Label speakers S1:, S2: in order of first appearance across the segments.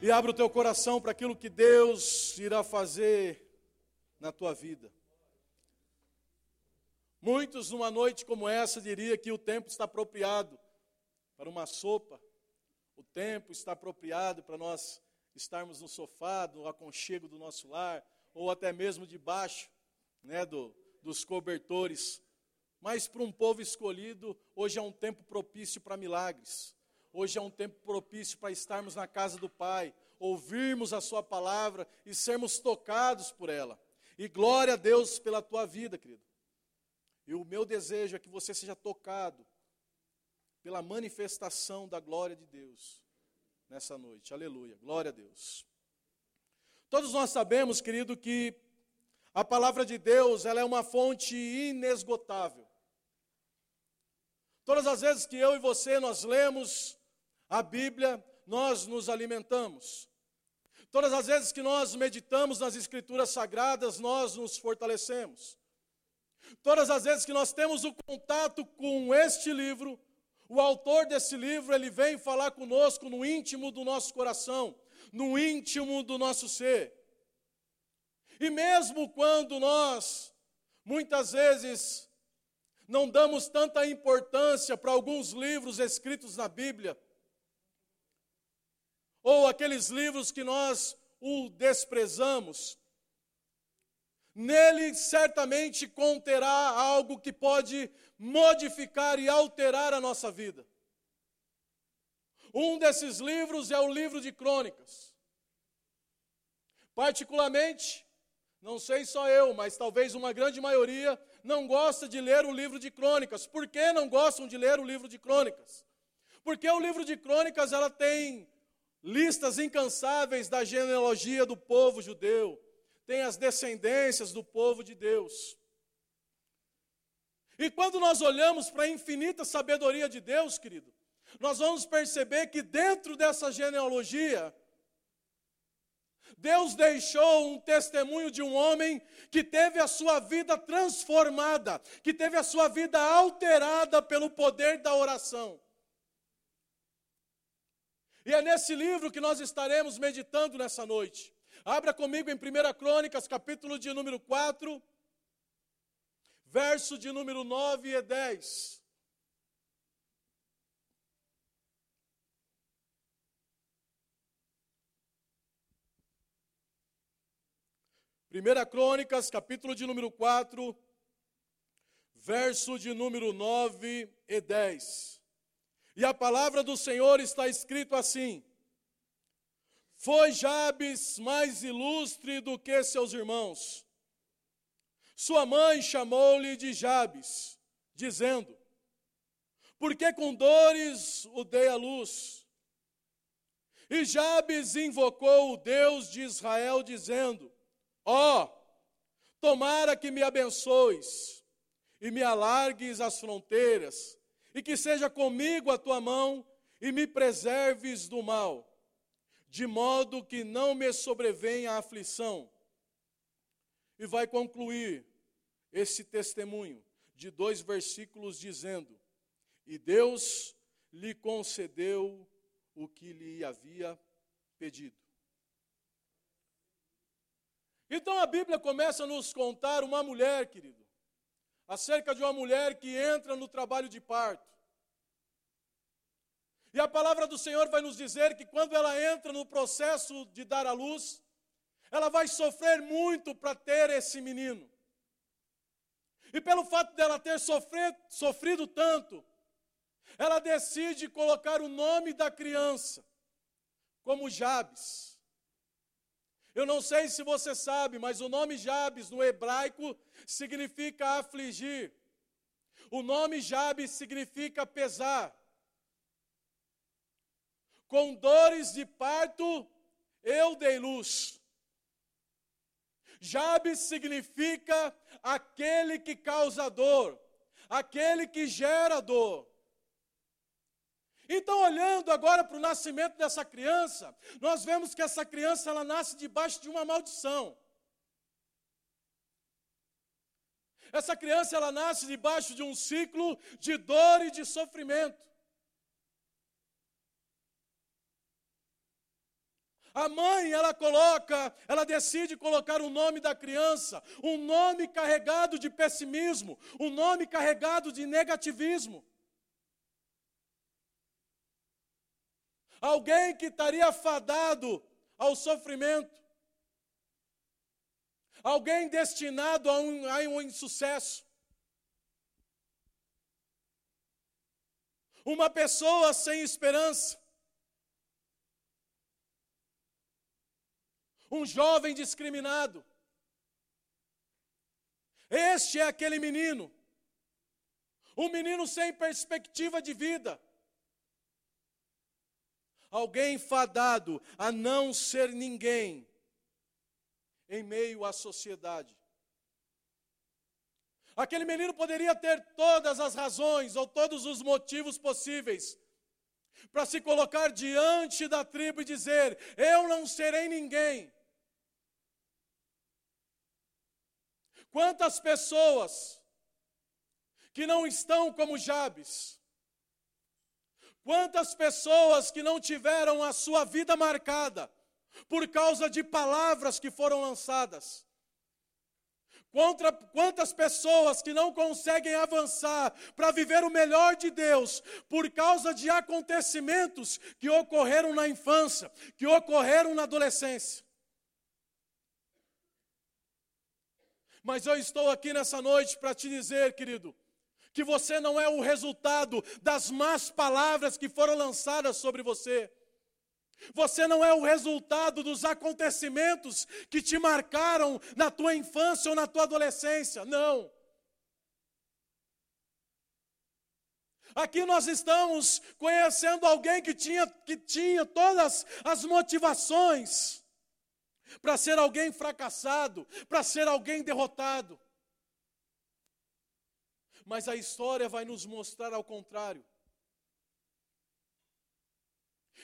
S1: E abra o teu coração para aquilo que Deus irá fazer na tua vida. Muitos, numa noite como essa, diriam que o tempo está apropriado para uma sopa, o tempo está apropriado para nós estarmos no sofá, no aconchego do nosso lar, ou até mesmo debaixo né, do, dos cobertores. Mas para um povo escolhido, hoje é um tempo propício para milagres. Hoje é um tempo propício para estarmos na casa do Pai, ouvirmos a Sua palavra e sermos tocados por ela. E glória a Deus pela tua vida, querido. E o meu desejo é que você seja tocado pela manifestação da glória de Deus nessa noite. Aleluia. Glória a Deus. Todos nós sabemos, querido, que a palavra de Deus, ela é uma fonte inesgotável. Todas as vezes que eu e você nós lemos a Bíblia, nós nos alimentamos. Todas as vezes que nós meditamos nas Escrituras Sagradas, nós nos fortalecemos. Todas as vezes que nós temos o contato com este livro, o autor desse livro, ele vem falar conosco no íntimo do nosso coração, no íntimo do nosso ser. E mesmo quando nós, muitas vezes, não damos tanta importância para alguns livros escritos na Bíblia, ou aqueles livros que nós o desprezamos, nele certamente conterá algo que pode modificar e alterar a nossa vida. Um desses livros é o livro de Crônicas. Particularmente, não sei só eu, mas talvez uma grande maioria não gosta de ler o livro de Crônicas. Por que não gostam de ler o livro de Crônicas? Porque o livro de Crônicas ela tem listas incansáveis da genealogia do povo judeu, tem as descendências do povo de Deus. E quando nós olhamos para a infinita sabedoria de Deus, querido, nós vamos perceber que dentro dessa genealogia, Deus deixou um testemunho de um homem que teve a sua vida transformada, que teve a sua vida alterada pelo poder da oração. E é nesse livro que nós estaremos meditando nessa noite. Abra comigo em 1 Crônicas, capítulo de número 4, verso de número 9 e 10. Primeira Crônicas, capítulo de número 4, verso de número 9 e 10. E a palavra do Senhor está escrito assim: Foi Jabes mais ilustre do que seus irmãos. Sua mãe chamou-lhe de Jabes, dizendo: Porque com dores o dei à luz. E Jabes invocou o Deus de Israel, dizendo: Ó, oh, tomara que me abençoes e me alargues as fronteiras e que seja comigo a tua mão e me preserves do mal, de modo que não me sobrevenha a aflição. E vai concluir esse testemunho de dois versículos dizendo: E Deus lhe concedeu o que lhe havia pedido. Então a Bíblia começa a nos contar uma mulher, querido, acerca de uma mulher que entra no trabalho de parto. E a palavra do Senhor vai nos dizer que quando ela entra no processo de dar à luz, ela vai sofrer muito para ter esse menino. E pelo fato dela ter sofrido, sofrido tanto, ela decide colocar o nome da criança como Jabes. Eu não sei se você sabe, mas o nome Jabes no hebraico significa afligir. O nome Jabes significa pesar com dores de parto eu dei luz. Jabes significa aquele que causa dor, aquele que gera dor. Então, olhando agora para o nascimento dessa criança, nós vemos que essa criança ela nasce debaixo de uma maldição. Essa criança ela nasce debaixo de um ciclo de dor e de sofrimento. A mãe, ela coloca, ela decide colocar o nome da criança, um nome carregado de pessimismo, um nome carregado de negativismo. Alguém que estaria fadado ao sofrimento. Alguém destinado a um, a um insucesso. Uma pessoa sem esperança. um jovem discriminado. Este é aquele menino, um menino sem perspectiva de vida, alguém fadado a não ser ninguém em meio à sociedade. Aquele menino poderia ter todas as razões ou todos os motivos possíveis para se colocar diante da tribo e dizer: Eu não serei ninguém. Quantas pessoas que não estão como Jabes, quantas pessoas que não tiveram a sua vida marcada por causa de palavras que foram lançadas, Contra, quantas pessoas que não conseguem avançar para viver o melhor de Deus por causa de acontecimentos que ocorreram na infância, que ocorreram na adolescência. Mas eu estou aqui nessa noite para te dizer, querido, que você não é o resultado das más palavras que foram lançadas sobre você. Você não é o resultado dos acontecimentos que te marcaram na tua infância ou na tua adolescência. Não. Aqui nós estamos conhecendo alguém que tinha, que tinha todas as motivações para ser alguém fracassado, para ser alguém derrotado. Mas a história vai nos mostrar ao contrário.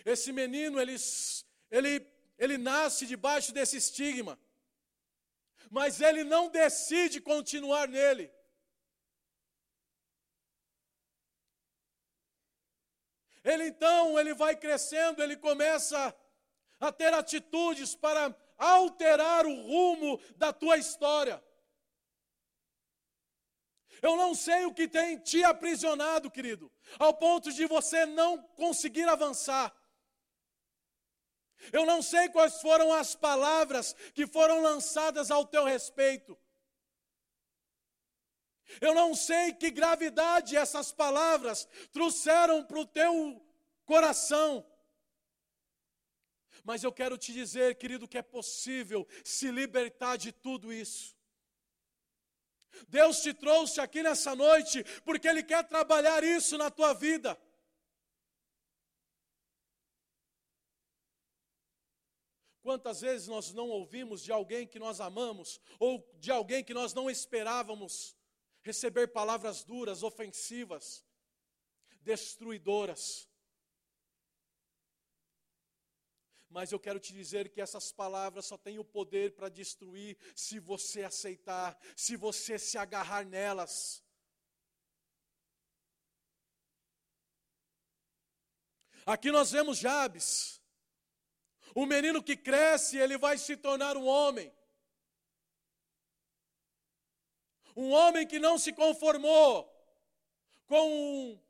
S1: Esse menino, ele, ele, ele nasce debaixo desse estigma, mas ele não decide continuar nele. Ele então, ele vai crescendo, ele começa a ter atitudes para alterar o rumo da tua história. Eu não sei o que tem te aprisionado, querido, ao ponto de você não conseguir avançar. Eu não sei quais foram as palavras que foram lançadas ao teu respeito. Eu não sei que gravidade essas palavras trouxeram para o teu coração. Mas eu quero te dizer, querido, que é possível se libertar de tudo isso. Deus te trouxe aqui nessa noite porque Ele quer trabalhar isso na tua vida. Quantas vezes nós não ouvimos de alguém que nós amamos, ou de alguém que nós não esperávamos, receber palavras duras, ofensivas, destruidoras. Mas eu quero te dizer que essas palavras só têm o poder para destruir se você aceitar, se você se agarrar nelas. Aqui nós vemos Jabes. O menino que cresce, ele vai se tornar um homem. Um homem que não se conformou com,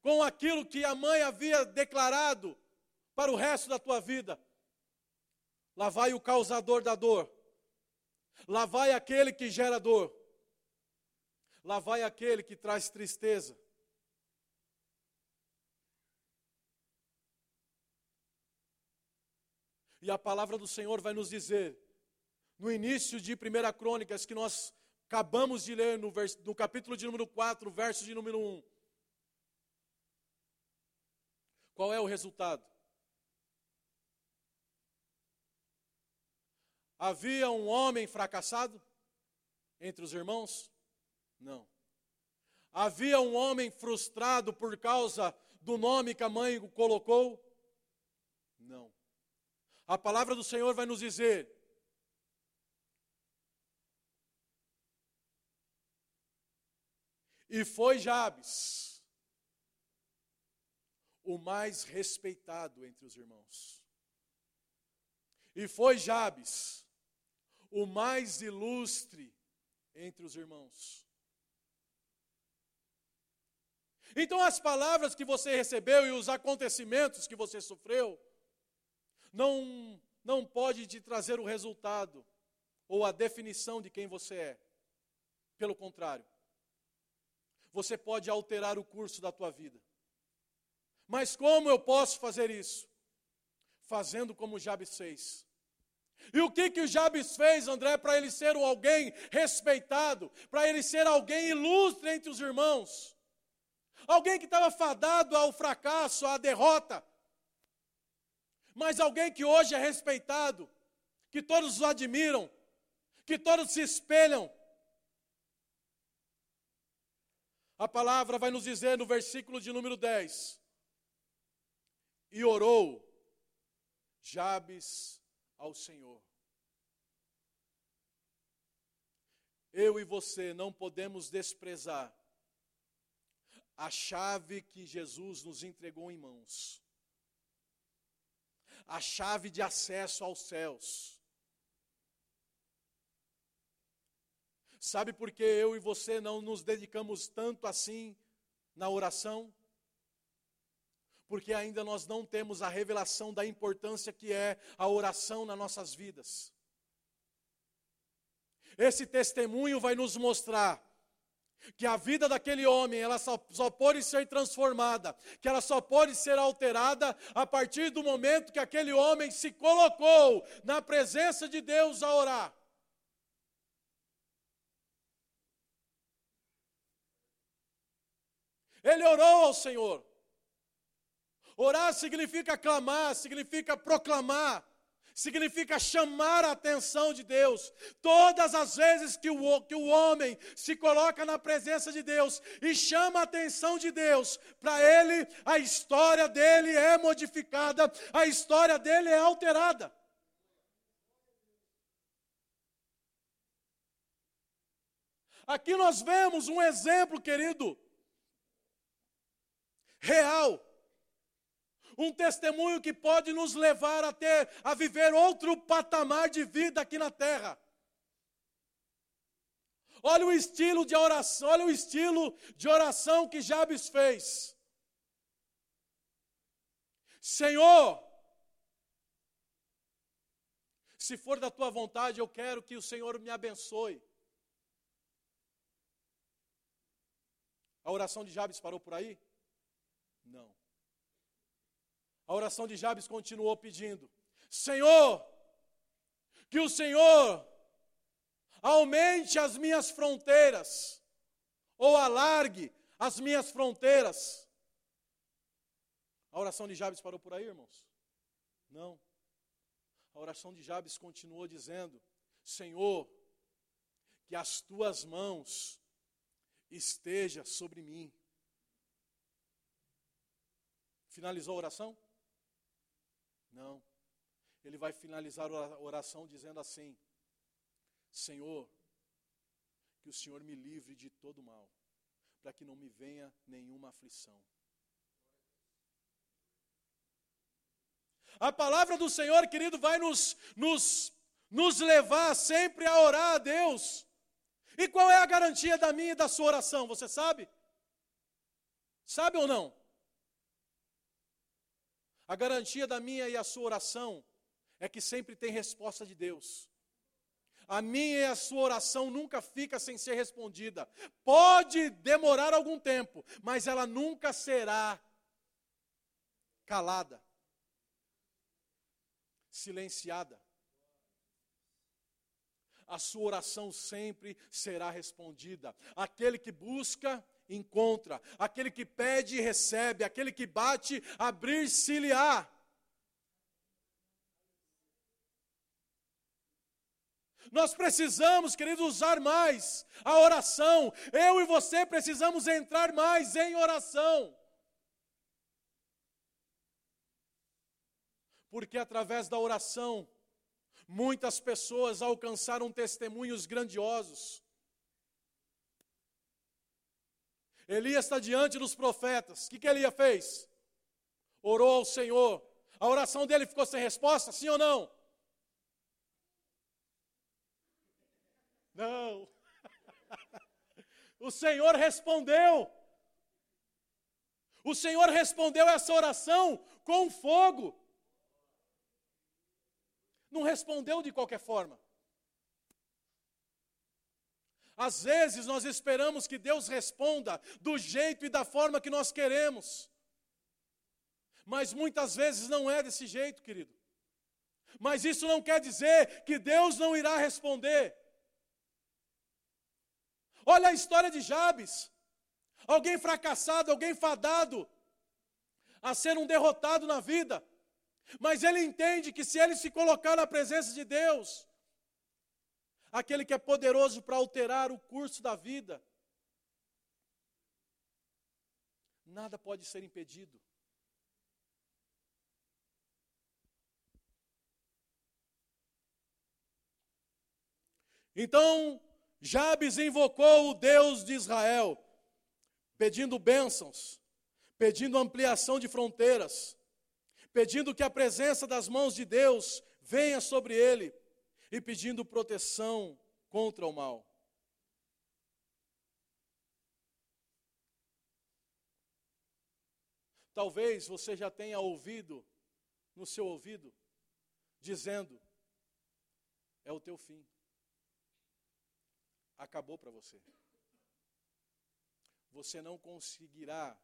S1: com aquilo que a mãe havia declarado para o resto da tua vida. Lá vai o causador da dor. Lá vai aquele que gera dor. Lá vai aquele que traz tristeza. E a palavra do Senhor vai nos dizer, no início de 1 Crônicas, que nós acabamos de ler no, vers, no capítulo de número 4, verso de número 1. Qual é o resultado? Havia um homem fracassado entre os irmãos? Não. Havia um homem frustrado por causa do nome que a mãe colocou? Não. A palavra do Senhor vai nos dizer: E foi Jabes o mais respeitado entre os irmãos. E foi Jabes, o mais ilustre entre os irmãos. Então, as palavras que você recebeu e os acontecimentos que você sofreu, não, não pode te trazer o resultado ou a definição de quem você é. Pelo contrário, você pode alterar o curso da tua vida. Mas como eu posso fazer isso? Fazendo como Jabes fez. E o que que Jabes fez, André, para ele ser alguém respeitado, para ele ser alguém ilustre entre os irmãos? Alguém que estava fadado ao fracasso, à derrota, mas alguém que hoje é respeitado, que todos o admiram, que todos se espelham. A palavra vai nos dizer no versículo de número 10: E orou Jabes ao Senhor. Eu e você não podemos desprezar a chave que Jesus nos entregou em mãos a chave de acesso aos céus. Sabe por que eu e você não nos dedicamos tanto assim na oração? Porque ainda nós não temos a revelação da importância que é a oração nas nossas vidas. Esse testemunho vai nos mostrar que a vida daquele homem ela só, só pode ser transformada, que ela só pode ser alterada a partir do momento que aquele homem se colocou na presença de Deus a orar. Ele orou ao Senhor. Orar significa clamar, significa proclamar, significa chamar a atenção de Deus. Todas as vezes que o, que o homem se coloca na presença de Deus e chama a atenção de Deus, para ele a história dele é modificada, a história dele é alterada. Aqui nós vemos um exemplo, querido, real um testemunho que pode nos levar a ter a viver outro patamar de vida aqui na terra. Olha o estilo de oração, olha o estilo de oração que Jabes fez. Senhor, se for da tua vontade, eu quero que o Senhor me abençoe. A oração de Jabes parou por aí? Não. A oração de Jabes continuou pedindo: Senhor, que o Senhor aumente as minhas fronteiras, ou alargue as minhas fronteiras. A oração de Jabes parou por aí, irmãos? Não. A oração de Jabes continuou dizendo: Senhor, que as tuas mãos estejam sobre mim. Finalizou a oração? Não. Ele vai finalizar a oração dizendo assim: Senhor, que o Senhor me livre de todo mal, para que não me venha nenhuma aflição. A palavra do Senhor, querido, vai nos, nos, nos levar sempre a orar a Deus. E qual é a garantia da minha e da sua oração? Você sabe? Sabe ou não? A garantia da minha e a sua oração é que sempre tem resposta de Deus. A minha e a sua oração nunca fica sem ser respondida. Pode demorar algum tempo, mas ela nunca será calada, silenciada. A sua oração sempre será respondida. Aquele que busca, encontra, aquele que pede, recebe, aquele que bate, abrir-se-lhe-á. Nós precisamos, queridos, usar mais a oração. Eu e você precisamos entrar mais em oração. Porque através da oração, muitas pessoas alcançaram testemunhos grandiosos. Elias está diante dos profetas. O que, que Elias fez? Orou ao Senhor. A oração dele ficou sem resposta, sim ou não? Não. O Senhor respondeu. O Senhor respondeu essa oração com fogo. Não respondeu de qualquer forma. Às vezes nós esperamos que Deus responda do jeito e da forma que nós queremos. Mas muitas vezes não é desse jeito, querido. Mas isso não quer dizer que Deus não irá responder. Olha a história de Jabes. Alguém fracassado, alguém fadado a ser um derrotado na vida. Mas ele entende que se ele se colocar na presença de Deus, aquele que é poderoso para alterar o curso da vida, nada pode ser impedido. Então, Jabes invocou o Deus de Israel, pedindo bênçãos, pedindo ampliação de fronteiras, pedindo que a presença das mãos de Deus venha sobre ele e pedindo proteção contra o mal. Talvez você já tenha ouvido no seu ouvido dizendo: é o teu fim acabou para você. Você não conseguirá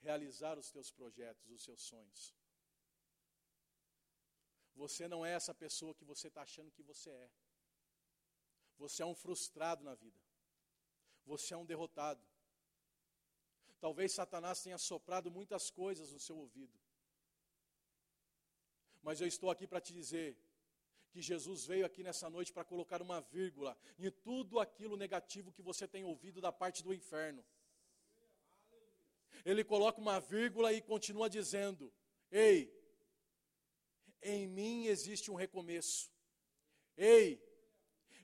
S1: realizar os teus projetos, os seus sonhos. Você não é essa pessoa que você está achando que você é. Você é um frustrado na vida. Você é um derrotado. Talvez Satanás tenha soprado muitas coisas no seu ouvido. Mas eu estou aqui para te dizer que Jesus veio aqui nessa noite para colocar uma vírgula em tudo aquilo negativo que você tem ouvido da parte do inferno. Ele coloca uma vírgula e continua dizendo: Ei, em mim existe um recomeço. Ei,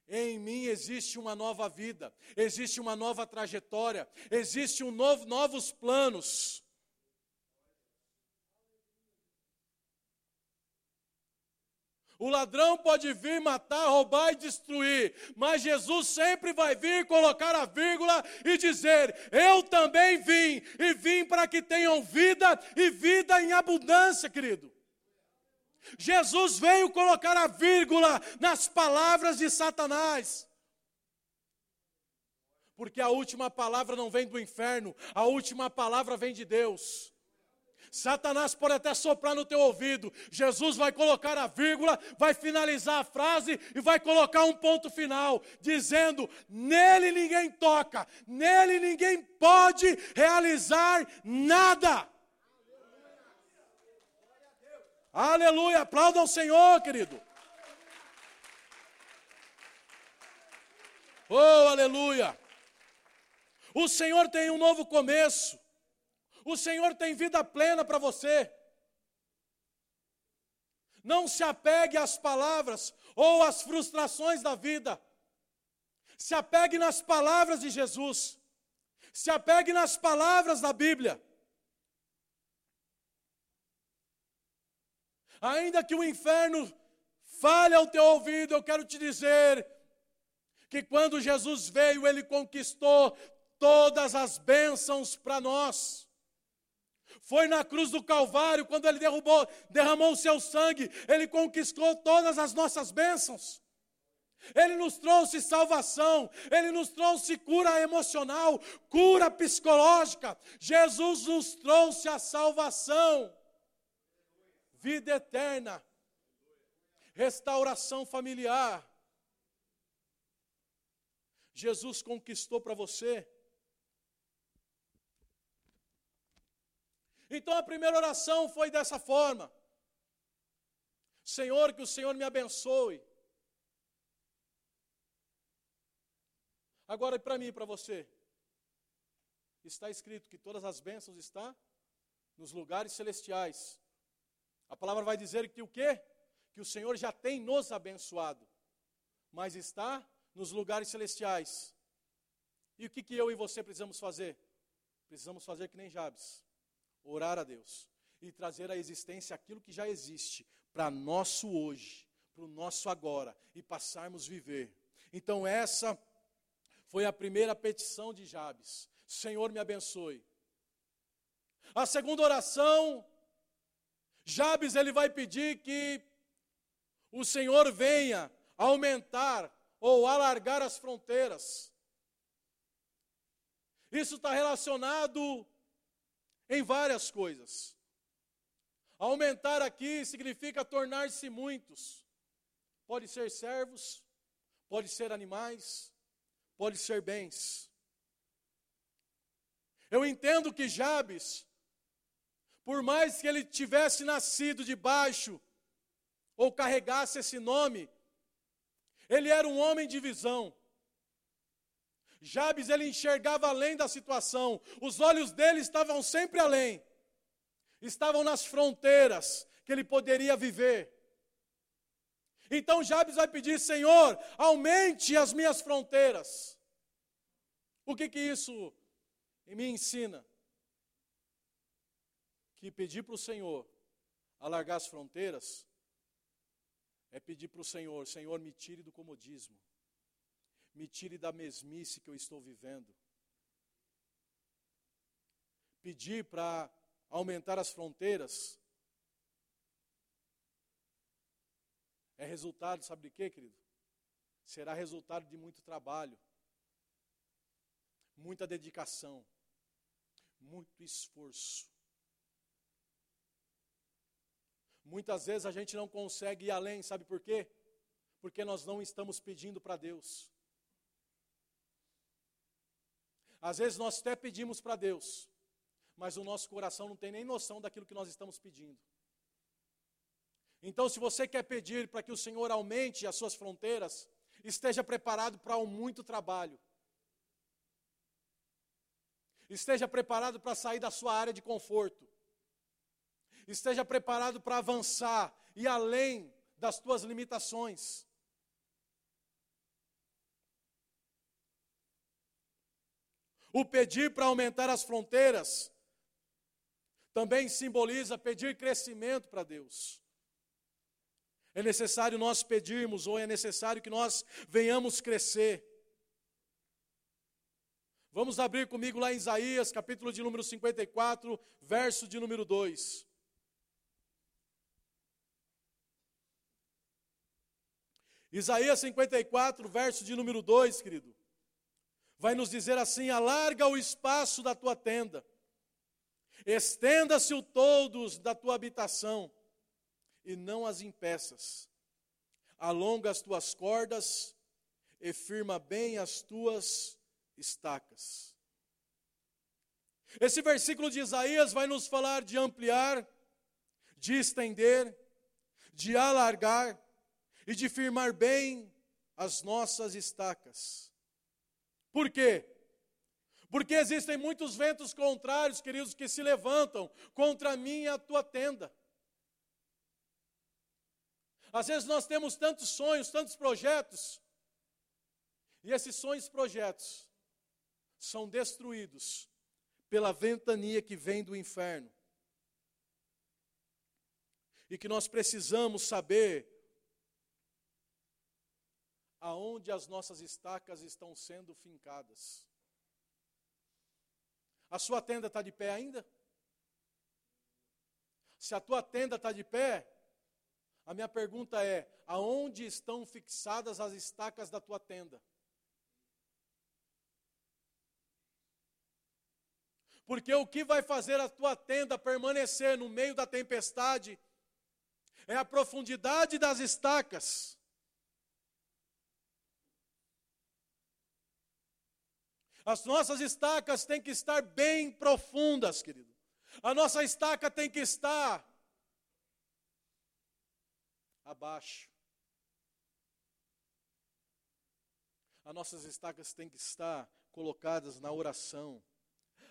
S1: em mim existe uma nova vida, existe uma nova trajetória, existe um novo, novos planos. O ladrão pode vir matar, roubar e destruir, mas Jesus sempre vai vir colocar a vírgula e dizer: Eu também vim, e vim para que tenham vida e vida em abundância, querido. Jesus veio colocar a vírgula nas palavras de Satanás. Porque a última palavra não vem do inferno, a última palavra vem de Deus. Satanás pode até soprar no teu ouvido. Jesus vai colocar a vírgula, vai finalizar a frase e vai colocar um ponto final, dizendo: nele ninguém toca, nele ninguém pode realizar nada. Aleluia, aplauda ao Senhor, querido. Oh, aleluia. O Senhor tem um novo começo. O Senhor tem vida plena para você. Não se apegue às palavras ou às frustrações da vida. Se apegue nas palavras de Jesus. Se apegue nas palavras da Bíblia. Ainda que o inferno fale ao teu ouvido, eu quero te dizer que quando Jesus veio, ele conquistou todas as bênçãos para nós. Foi na cruz do Calvário, quando ele derrubou, derramou o seu sangue, ele conquistou todas as nossas bênçãos. Ele nos trouxe salvação, ele nos trouxe cura emocional, cura psicológica. Jesus nos trouxe a salvação, vida eterna, restauração familiar. Jesus conquistou para você Então a primeira oração foi dessa forma: Senhor, que o Senhor me abençoe. Agora, para mim e para você, está escrito que todas as bênçãos estão nos lugares celestiais. A palavra vai dizer que o quê? Que o Senhor já tem nos abençoado, mas está nos lugares celestiais. E o que, que eu e você precisamos fazer? Precisamos fazer que nem Jabes orar a Deus e trazer à existência aquilo que já existe para nosso hoje, para o nosso agora e passarmos a viver. Então, essa foi a primeira petição de Jabes: Senhor, me abençoe. A segunda oração, Jabes ele vai pedir que o Senhor venha aumentar ou alargar as fronteiras. Isso está relacionado em várias coisas. Aumentar aqui significa tornar-se muitos. Pode ser servos, pode ser animais, pode ser bens. Eu entendo que Jabes, por mais que ele tivesse nascido debaixo ou carregasse esse nome, ele era um homem de visão. Jabes ele enxergava além da situação, os olhos dele estavam sempre além, estavam nas fronteiras que ele poderia viver. Então Jabes vai pedir: Senhor, aumente as minhas fronteiras. O que que isso me ensina? Que pedir para o Senhor alargar as fronteiras é pedir para o Senhor: Senhor, me tire do comodismo me tire da mesmice que eu estou vivendo. Pedir para aumentar as fronteiras é resultado, sabe de quê, querido? Será resultado de muito trabalho, muita dedicação, muito esforço. Muitas vezes a gente não consegue ir além, sabe por quê? Porque nós não estamos pedindo para Deus. Às vezes nós até pedimos para Deus, mas o nosso coração não tem nem noção daquilo que nós estamos pedindo. Então, se você quer pedir para que o Senhor aumente as suas fronteiras, esteja preparado para um muito trabalho. Esteja preparado para sair da sua área de conforto. Esteja preparado para avançar e além das tuas limitações. O pedir para aumentar as fronteiras também simboliza pedir crescimento para Deus. É necessário nós pedirmos, ou é necessário que nós venhamos crescer. Vamos abrir comigo lá em Isaías, capítulo de número 54, verso de número 2. Isaías 54, verso de número 2, querido vai nos dizer assim: alarga o espaço da tua tenda, estenda-se o todos da tua habitação, e não as impeças. Alonga as tuas cordas e firma bem as tuas estacas. Esse versículo de Isaías vai nos falar de ampliar, de estender, de alargar e de firmar bem as nossas estacas. Por quê? Porque existem muitos ventos contrários, queridos, que se levantam contra mim e a tua tenda. Às vezes nós temos tantos sonhos, tantos projetos, e esses sonhos e projetos são destruídos pela ventania que vem do inferno. E que nós precisamos saber aonde as nossas estacas estão sendo fincadas. A sua tenda está de pé ainda? Se a tua tenda está de pé, a minha pergunta é: aonde estão fixadas as estacas da tua tenda? Porque o que vai fazer a tua tenda permanecer no meio da tempestade é a profundidade das estacas. As nossas estacas têm que estar bem profundas, querido. A nossa estaca tem que estar abaixo. As nossas estacas têm que estar colocadas na oração.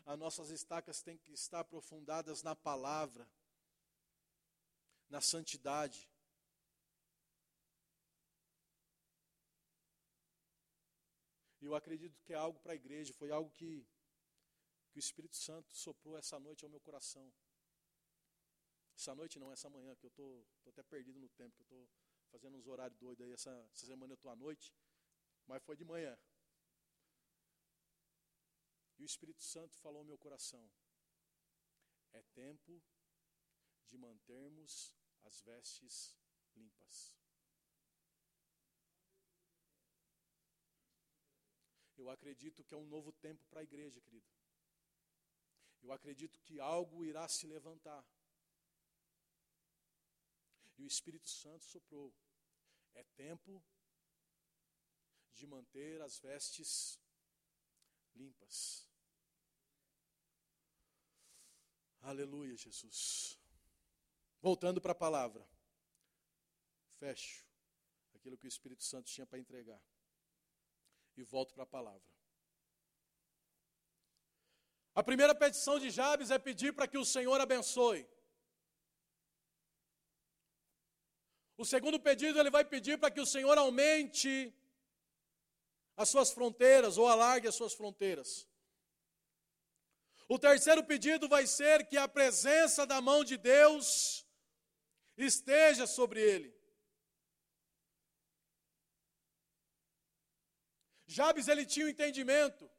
S1: As nossas estacas têm que estar aprofundadas na palavra, na santidade. E eu acredito que é algo para a igreja, foi algo que, que o Espírito Santo soprou essa noite ao meu coração. Essa noite não, essa manhã, que eu estou tô, tô até perdido no tempo, que eu estou fazendo uns horários doidos aí. Essa, essa semana eu estou à noite. mas foi de manhã. E o Espírito Santo falou ao meu coração: é tempo de mantermos as vestes limpas. Eu acredito que é um novo tempo para a igreja, querido. Eu acredito que algo irá se levantar. E o Espírito Santo soprou. É tempo de manter as vestes limpas. Aleluia, Jesus. Voltando para a palavra. Fecho aquilo que o Espírito Santo tinha para entregar. E volto para a palavra. A primeira petição de Jabes é pedir para que o Senhor abençoe. O segundo pedido, ele vai pedir para que o Senhor aumente as suas fronteiras ou alargue as suas fronteiras. O terceiro pedido vai ser que a presença da mão de Deus esteja sobre ele. Jabes ele tinha o um entendimento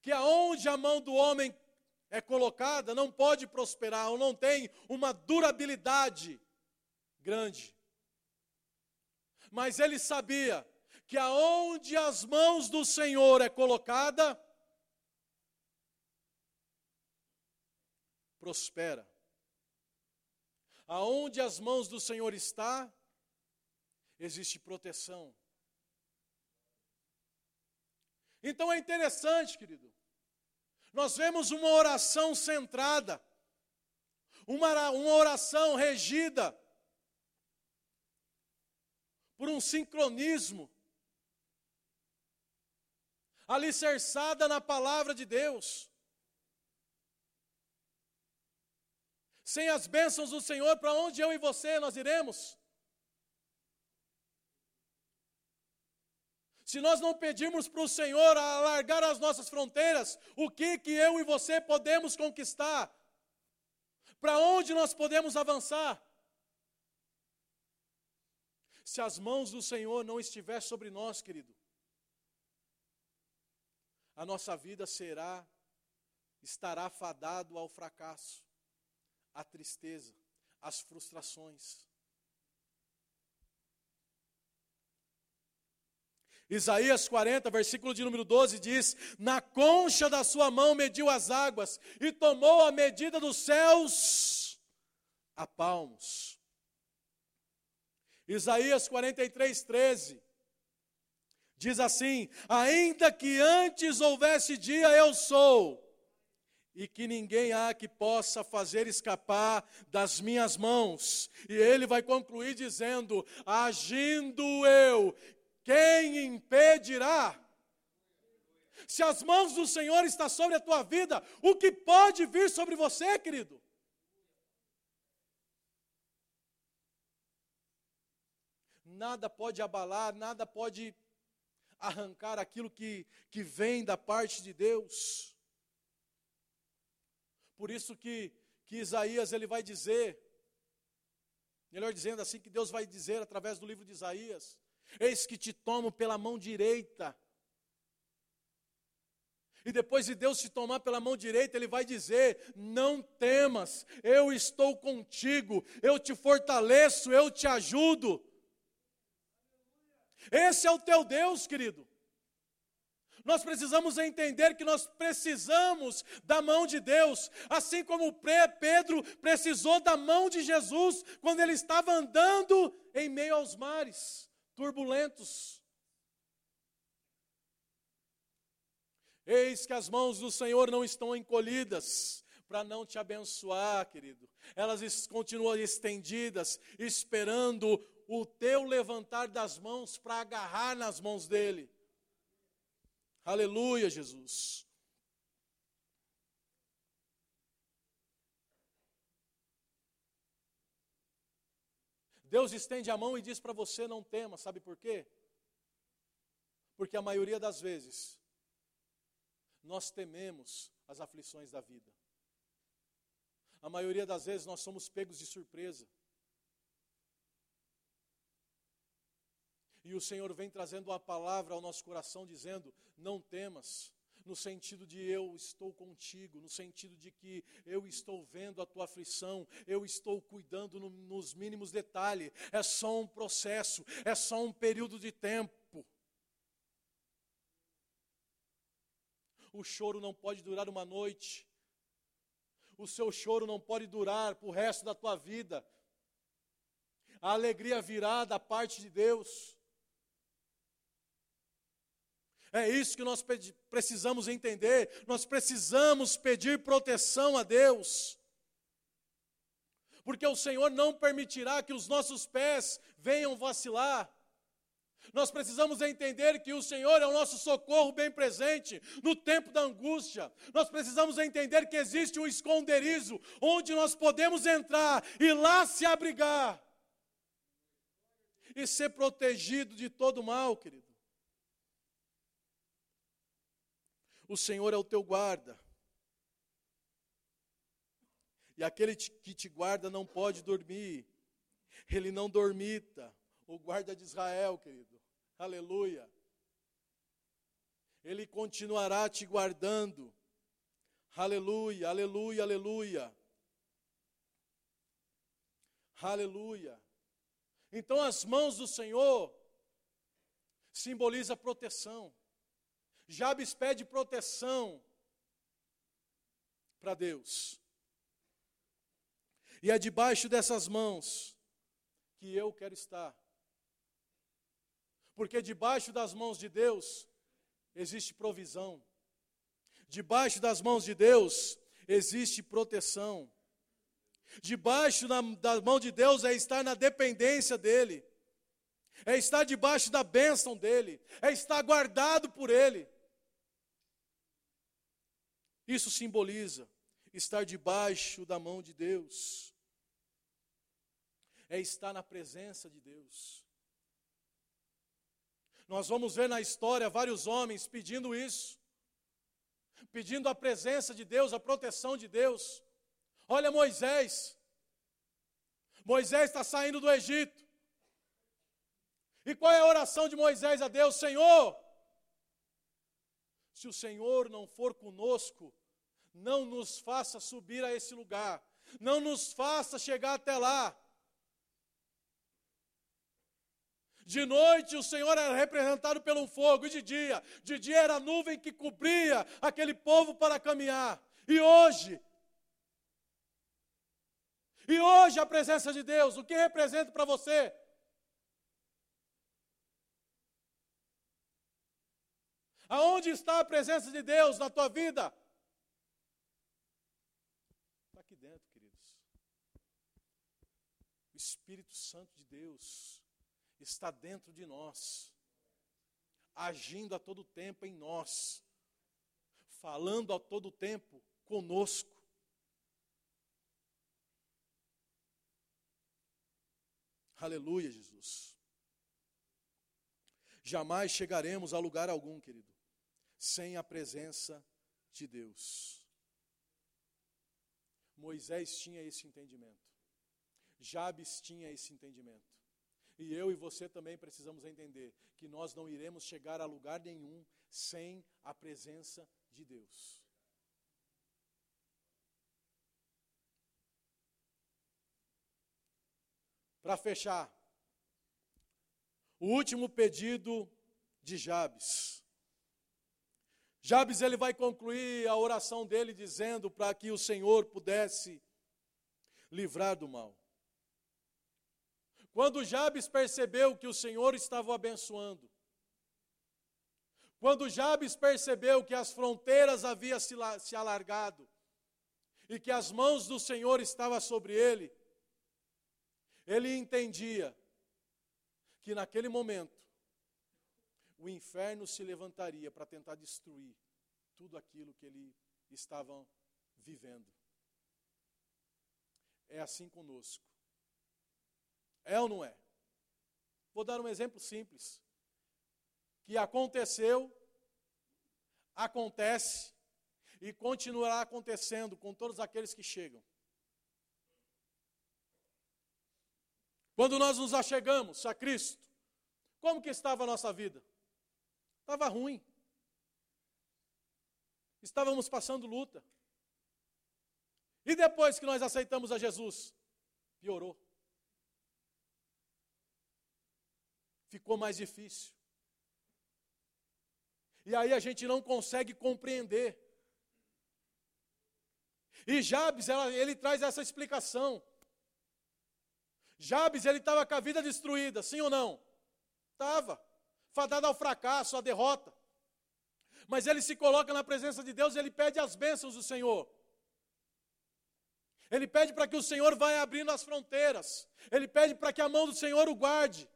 S1: que aonde a mão do homem é colocada não pode prosperar ou não tem uma durabilidade grande. Mas ele sabia que aonde as mãos do Senhor é colocada, prospera. Aonde as mãos do Senhor está, existe proteção. Então é interessante, querido. Nós vemos uma oração centrada, uma, uma oração regida por um sincronismo, alicerçada na palavra de Deus. Sem as bênçãos do Senhor, para onde eu e você nós iremos? Se nós não pedirmos para o Senhor alargar as nossas fronteiras, o que que eu e você podemos conquistar? Para onde nós podemos avançar? Se as mãos do Senhor não estiver sobre nós, querido, a nossa vida será, estará fadado ao fracasso, à tristeza, às frustrações. Isaías 40, versículo de número 12 diz: Na concha da sua mão mediu as águas e tomou a medida dos céus a palmos. Isaías 43, 13 diz assim: Ainda que antes houvesse dia, eu sou, e que ninguém há que possa fazer escapar das minhas mãos. E ele vai concluir dizendo: Agindo eu, quem impedirá? Se as mãos do Senhor estão sobre a tua vida, o que pode vir sobre você, querido? Nada pode abalar, nada pode arrancar aquilo que, que vem da parte de Deus. Por isso que, que Isaías ele vai dizer, melhor dizendo assim, que Deus vai dizer através do livro de Isaías: Eis que te tomo pela mão direita. E depois de Deus te tomar pela mão direita, Ele vai dizer: Não temas, eu estou contigo, eu te fortaleço, eu te ajudo. Esse é o teu Deus, querido. Nós precisamos entender que nós precisamos da mão de Deus, assim como Pedro precisou da mão de Jesus quando ele estava andando em meio aos mares turbulentos. Eis que as mãos do Senhor não estão encolhidas para não te abençoar, querido. Elas continuam estendidas, esperando o teu levantar das mãos para agarrar nas mãos dele. Aleluia, Jesus. Deus estende a mão e diz para você: não tema, sabe por quê? Porque a maioria das vezes nós tememos as aflições da vida. A maioria das vezes nós somos pegos de surpresa. E o Senhor vem trazendo uma palavra ao nosso coração, dizendo: não temas, no sentido de eu estou contigo, no sentido de que eu estou vendo a tua aflição, eu estou cuidando no, nos mínimos detalhes. É só um processo, é só um período de tempo. O choro não pode durar uma noite. O seu choro não pode durar para o resto da tua vida. A alegria virá da parte de Deus. É isso que nós precisamos entender. Nós precisamos pedir proteção a Deus. Porque o Senhor não permitirá que os nossos pés venham vacilar. Nós precisamos entender que o Senhor é o nosso socorro bem presente no tempo da angústia. Nós precisamos entender que existe um esconderijo onde nós podemos entrar e lá se abrigar e ser protegido de todo mal, querido. O Senhor é o teu guarda. E aquele que te guarda não pode dormir. Ele não dormita. O guarda de Israel, querido. Aleluia. Ele continuará te guardando. Aleluia, aleluia, aleluia. Aleluia. Então as mãos do Senhor simboliza proteção. Jabes pede proteção para Deus. E é debaixo dessas mãos que eu quero estar. Porque debaixo das mãos de Deus existe provisão. Debaixo das mãos de Deus existe proteção. Debaixo da, da mão de Deus é estar na dependência dEle, é estar debaixo da bênção dEle, é estar guardado por Ele. Isso simboliza estar debaixo da mão de Deus, é estar na presença de Deus. Nós vamos ver na história vários homens pedindo isso, pedindo a presença de Deus, a proteção de Deus. Olha Moisés, Moisés está saindo do Egito. E qual é a oração de Moisés a Deus? Senhor, se o Senhor não for conosco, não nos faça subir a esse lugar, não nos faça chegar até lá. De noite o Senhor era representado pelo fogo, e de dia, de dia era a nuvem que cobria aquele povo para caminhar. E hoje, e hoje a presença de Deus, o que representa para você? Aonde está a presença de Deus na tua vida? Está aqui dentro, queridos. O Espírito Santo de Deus está dentro de nós, agindo a todo tempo em nós, falando a todo tempo conosco. Aleluia, Jesus. Jamais chegaremos a lugar algum, querido, sem a presença de Deus. Moisés tinha esse entendimento. Jabes tinha esse entendimento. E eu e você também precisamos entender que nós não iremos chegar a lugar nenhum sem a presença de Deus. Para fechar, o último pedido de Jabes. Jabes ele vai concluir a oração dele dizendo para que o Senhor pudesse livrar do mal. Quando Jabes percebeu que o Senhor estava o abençoando, quando Jabes percebeu que as fronteiras haviam se alargado e que as mãos do Senhor estavam sobre ele, ele entendia que naquele momento o inferno se levantaria para tentar destruir tudo aquilo que ele estava vivendo. É assim conosco. É ou não é? Vou dar um exemplo simples. Que aconteceu, acontece e continuará acontecendo com todos aqueles que chegam. Quando nós nos achegamos a Cristo, Como que estava a nossa vida? Estava ruim. Estávamos passando luta. E depois que nós aceitamos a Jesus, piorou. Ficou mais difícil. E aí a gente não consegue compreender. E Jabes, ela, ele traz essa explicação. Jabes, ele estava com a vida destruída, sim ou não? Estava. Fadado ao fracasso, à derrota. Mas ele se coloca na presença de Deus e ele pede as bênçãos do Senhor. Ele pede para que o Senhor vá abrindo as fronteiras. Ele pede para que a mão do Senhor o guarde.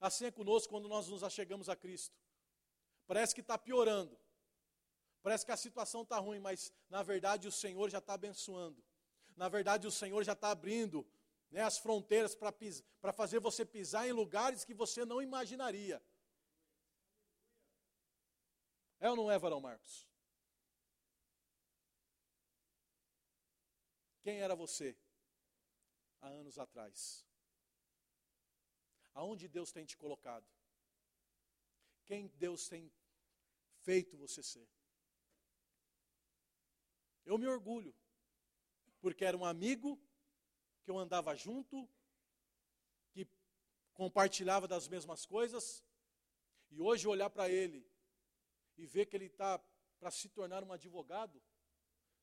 S1: Assim é conosco quando nós nos achegamos a Cristo. Parece que está piorando. Parece que a situação está ruim, mas na verdade o Senhor já está abençoando. Na verdade o Senhor já está abrindo né, as fronteiras para fazer você pisar em lugares que você não imaginaria. É ou não é, Varão Marcos? Quem era você há anos atrás? Aonde Deus tem te colocado? Quem Deus tem feito você ser? Eu me orgulho, porque era um amigo que eu andava junto, que compartilhava das mesmas coisas, e hoje olhar para ele e ver que ele está para se tornar um advogado,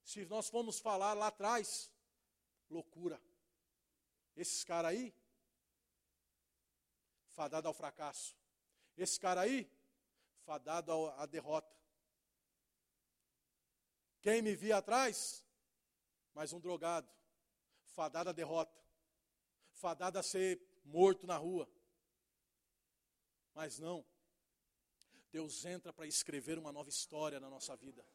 S1: se nós formos falar lá atrás, loucura. Esses caras aí, fadado ao fracasso. Esse cara aí, fadado à derrota. Quem me via atrás, mais um drogado, fadado à derrota, fadado a ser morto na rua. Mas não, Deus entra para escrever uma nova história na nossa vida.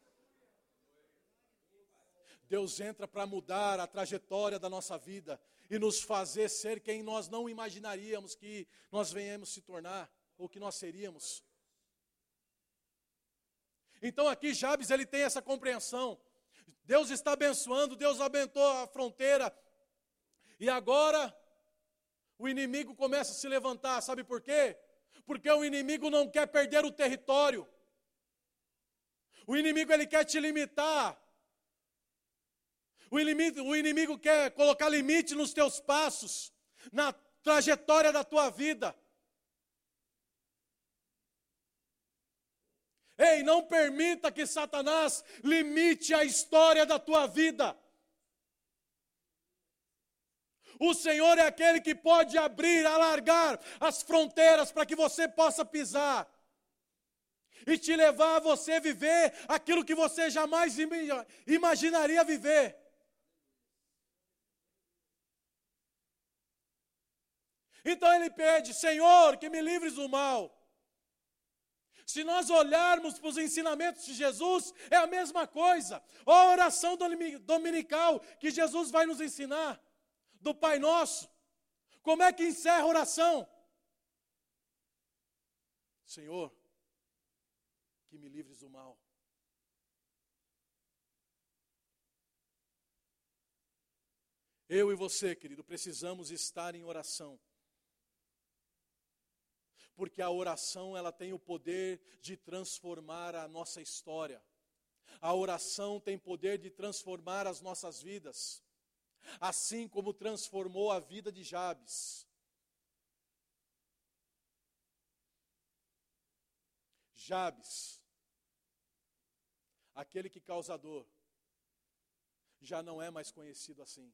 S1: Deus entra para mudar a trajetória da nossa vida e nos fazer ser quem nós não imaginaríamos que nós venhamos se tornar ou que nós seríamos. Então aqui Jabes ele tem essa compreensão. Deus está abençoando, Deus abençoou a fronteira. E agora o inimigo começa a se levantar, sabe por quê? Porque o inimigo não quer perder o território. O inimigo ele quer te limitar. O inimigo, o inimigo quer colocar limite nos teus passos, na trajetória da tua vida. Ei, não permita que Satanás limite a história da tua vida. O Senhor é aquele que pode abrir, alargar as fronteiras para que você possa pisar e te levar a você viver aquilo que você jamais imaginaria viver. Então ele pede: Senhor, que me livres do mal. Se nós olharmos para os ensinamentos de Jesus, é a mesma coisa. a oração dominical que Jesus vai nos ensinar, do Pai Nosso. Como é que encerra a oração? Senhor, que me livres do mal. Eu e você, querido, precisamos estar em oração porque a oração ela tem o poder de transformar a nossa história. A oração tem poder de transformar as nossas vidas, assim como transformou a vida de Jabes. Jabes, aquele que causa dor, já não é mais conhecido assim.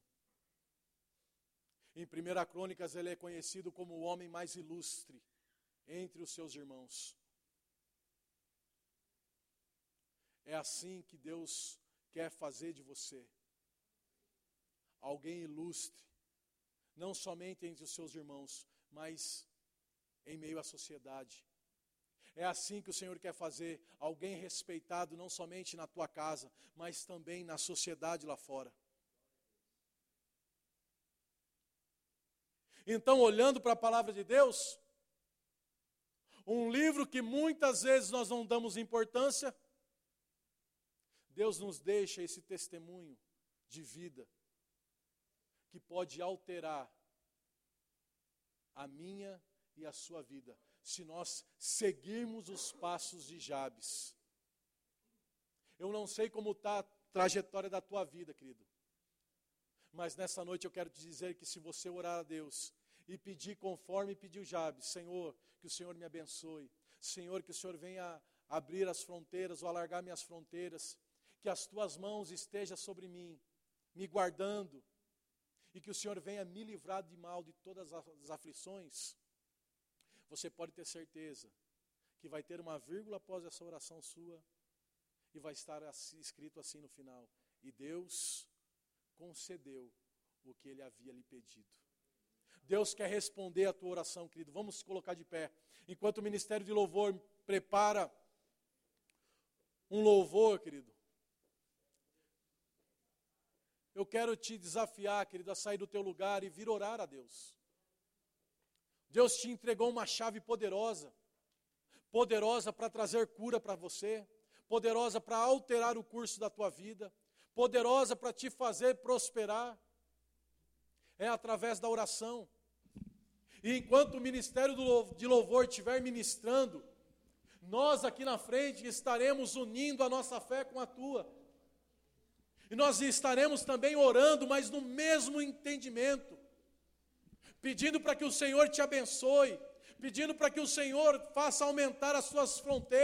S1: Em 1 Crônicas ele é conhecido como o homem mais ilustre entre os seus irmãos. É assim que Deus quer fazer de você. Alguém ilustre, não somente entre os seus irmãos, mas em meio à sociedade. É assim que o Senhor quer fazer alguém respeitado, não somente na tua casa, mas também na sociedade lá fora. Então, olhando para a palavra de Deus, um livro que muitas vezes nós não damos importância, Deus nos deixa esse testemunho de vida que pode alterar a minha e a sua vida, se nós seguirmos os passos de Jabes. Eu não sei como está a trajetória da tua vida, querido. Mas nessa noite eu quero te dizer que se você orar a Deus e pedir conforme pediu Jabes, Senhor, que o Senhor me abençoe. Senhor, que o Senhor venha abrir as fronteiras ou alargar minhas fronteiras. Que as tuas mãos estejam sobre mim, me guardando. E que o Senhor venha me livrar de mal, de todas as aflições. Você pode ter certeza que vai ter uma vírgula após essa oração sua e vai estar escrito assim no final: E Deus concedeu o que ele havia lhe pedido. Deus quer responder a tua oração, querido. Vamos se colocar de pé. Enquanto o ministério de louvor prepara um louvor, querido. Eu quero te desafiar, querido, a sair do teu lugar e vir orar a Deus. Deus te entregou uma chave poderosa, poderosa para trazer cura para você, poderosa para alterar o curso da tua vida, poderosa para te fazer prosperar. É através da oração. E enquanto o ministério de louvor estiver ministrando, nós aqui na frente estaremos unindo a nossa fé com a tua. E nós estaremos também orando, mas no mesmo entendimento, pedindo para que o Senhor te abençoe, pedindo para que o Senhor faça aumentar as suas fronteiras